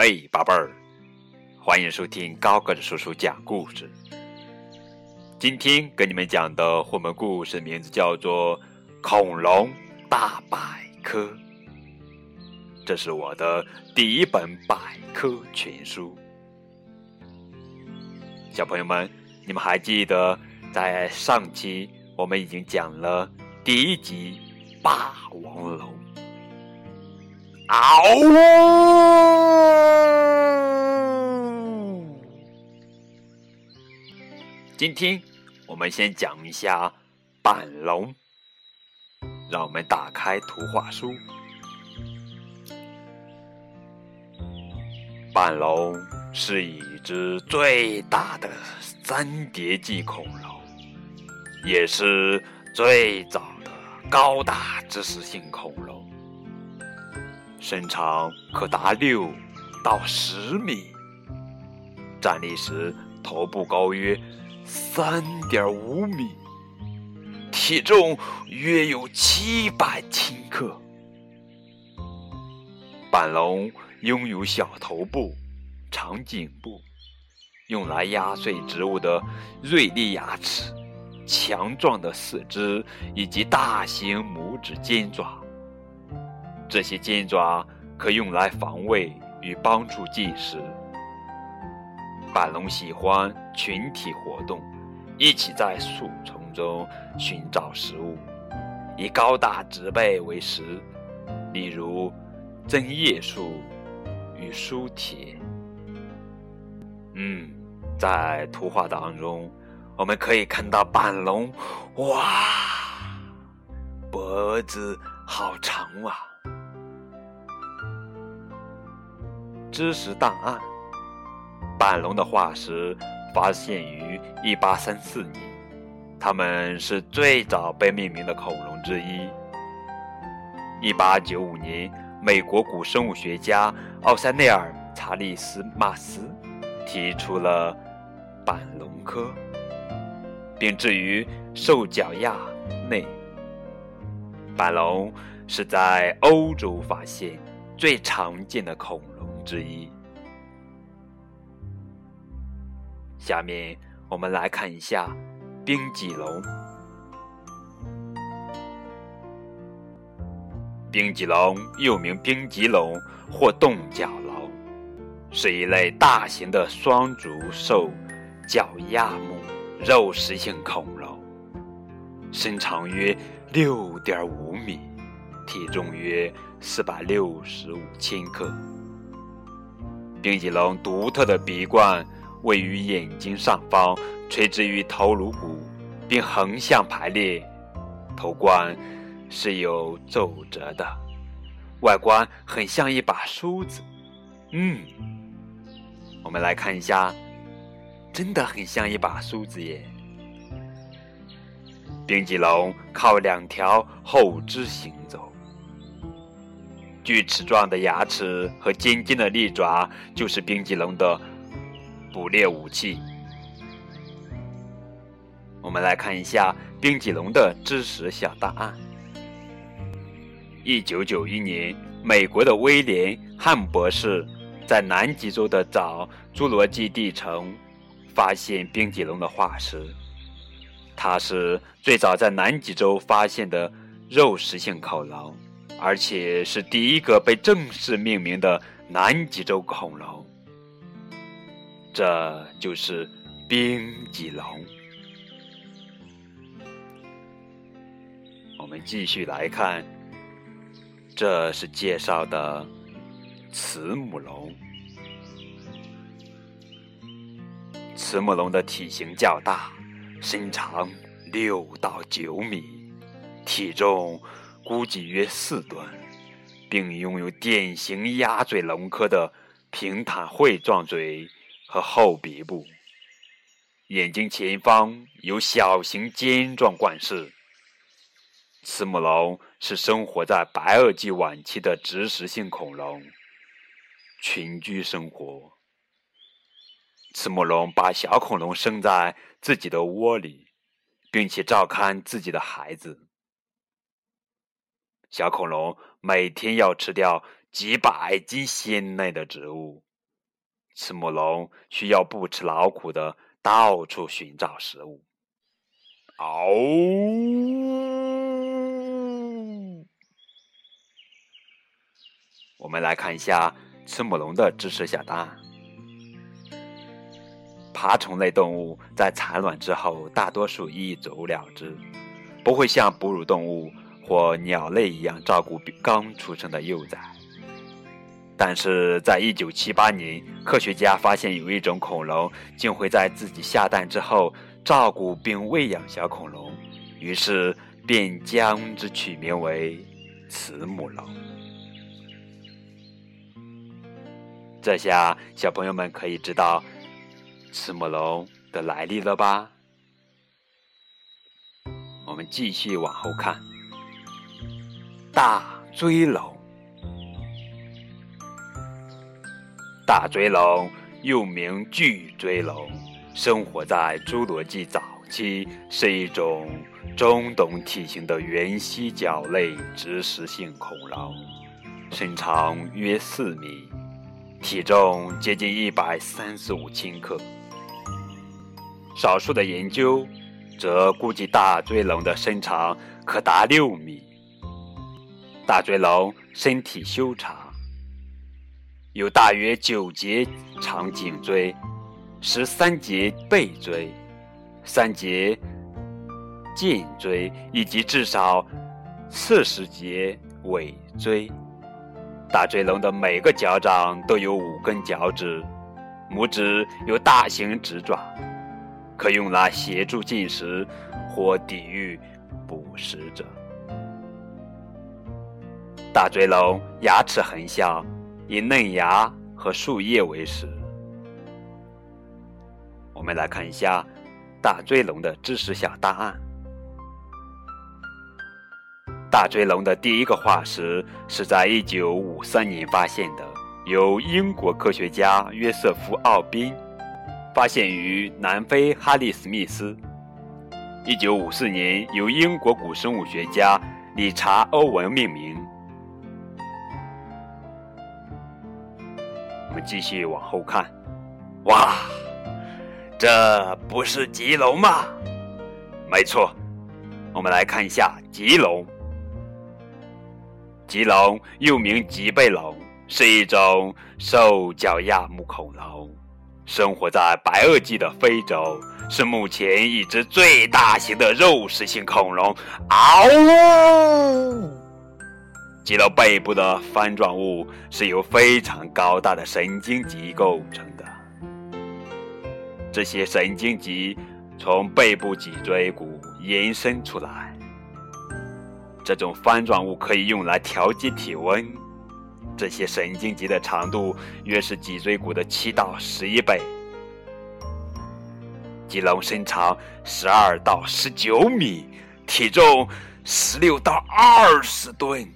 嘿，宝贝儿，欢迎收听高个子叔叔讲故事。今天给你们讲的绘本故事名字叫做《恐龙大百科》，这是我的第一本百科全书。小朋友们，你们还记得在上期我们已经讲了第一集霸王龙？嗷呜！今天我们先讲一下板龙。让我们打开图画书。板龙是一只最大的三叠纪恐龙，也是最早的高大植食性恐龙。身长可达六到十米，站立时头部高约三点五米，体重约有七百千克。板龙拥有小头部、长颈部，用来压碎植物的锐利牙齿、强壮的四肢以及大型拇指尖爪。这些尖爪可用来防卫与帮助进食。板龙喜欢群体活动，一起在树丛中寻找食物，以高大植被为食，例如针叶树与树铁。嗯，在图画当中，我们可以看到板龙，哇，脖子好长啊！知识档案：板龙的化石发现于1834年，它们是最早被命名的恐龙之一。1895年，美国古生物学家奥塞内尔·查理斯·马斯提出了板龙科，并置于兽脚亚内。板龙是在欧洲发现最常见的恐龙。之一。下面我们来看一下冰脊龙。冰脊龙又名冰脊龙或冻角龙，是一类大型的双足兽脚亚目肉食性恐龙，身长约六点五米，体重约四百六十五千克。冰脊龙独特的鼻冠位于眼睛上方，垂直于头颅骨，并横向排列。头冠是有皱褶的，外观很像一把梳子。嗯，我们来看一下，真的很像一把梳子耶。冰脊龙靠两条后肢行走。锯齿状的牙齿和尖尖的利爪就是冰棘龙的捕猎武器。我们来看一下冰棘龙的知识小档案。一九九一年，美国的威廉·汉博士在南极洲的早侏罗纪地层发现冰棘龙的化石。它是最早在南极洲发现的肉食性恐龙。而且是第一个被正式命名的南极洲恐龙，这就是冰脊龙。我们继续来看，这是介绍的慈母龙。慈母龙的体型较大，身长六到九米，体重。估计约四吨，并拥有典型鸭嘴龙科的平坦喙状嘴和后鼻部，眼睛前方有小型尖状冠饰。慈母龙是生活在白垩纪晚期的植食性恐龙，群居生活。慈母龙把小恐龙生在自己的窝里，并且照看自己的孩子。小恐龙每天要吃掉几百斤鲜嫩的植物，慈母龙需要不辞劳苦的到处寻找食物。嗷！我们来看一下慈母龙的知识小答案：爬虫类动物在产卵之后，大多数一走了之，不会像哺乳动物或鸟类一样照顾刚出生的幼崽。但是在一九七八年，科学家发现有一种恐龙竟会在自己下蛋之后照顾并喂养小恐龙，于是便将之取名为慈母龙。这下小朋友们可以知道慈母龙的来历了吧？我们继续往后看，大锥龙。大锥龙又名巨锥龙，生活在侏罗纪早期，是一种中等体型的圆蜥脚类植食性恐龙，身长约四米，体重接近一百三十五千克。少数的研究则估计大锥龙的身长可达六米。大锥龙身体修长。有大约九节长颈椎，十三节背椎，三节颈椎，以及至少四十节尾椎。大锥龙的每个脚掌都有五根脚趾，拇指有大型指爪，可用来协助进食或抵御捕食者。大嘴龙牙齿很小。以嫩芽和树叶为食。我们来看一下大锥龙的知识小答案。大锥龙的第一个化石是在一九五三年发现的，由英国科学家约瑟夫·奥宾发现于南非哈利史密斯。一九五四年，由英国古生物学家理查·欧文命名。继续往后看，哇，这不是棘龙吗？没错，我们来看一下棘龙。棘龙又名棘背龙，是一种兽脚亚目恐龙，生活在白垩纪的非洲，是目前已知最大型的肉食性恐龙。嗷呜！棘龙背部的翻状物是由非常高大的神经棘构成的，这些神经棘从背部脊椎骨延伸出来。这种翻状物可以用来调节体温。这些神经棘的长度约是脊椎骨的七到十一倍。棘龙身长十二到十九米，体重十六到二十吨。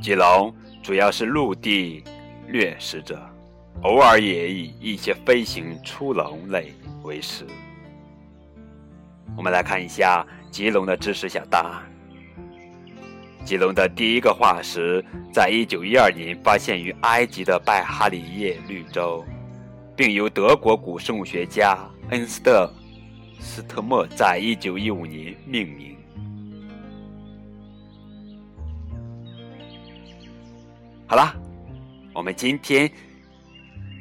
棘龙主要是陆地掠食者，偶尔也以一些飞行粗龙类为食。我们来看一下棘龙的知识小答案。棘龙的第一个化石在一九一二年发现于埃及的拜哈里叶绿洲，并由德国古生物学家恩斯特·斯特默在一九一五年命名。好了，我们今天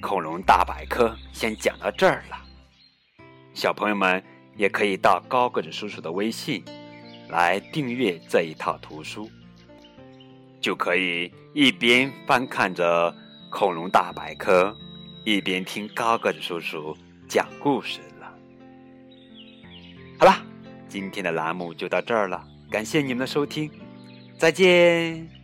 恐龙大百科先讲到这儿了。小朋友们也可以到高个子叔叔的微信来订阅这一套图书，就可以一边翻看着恐龙大百科，一边听高个子叔叔讲故事了。好了，今天的栏目就到这儿了，感谢你们的收听，再见。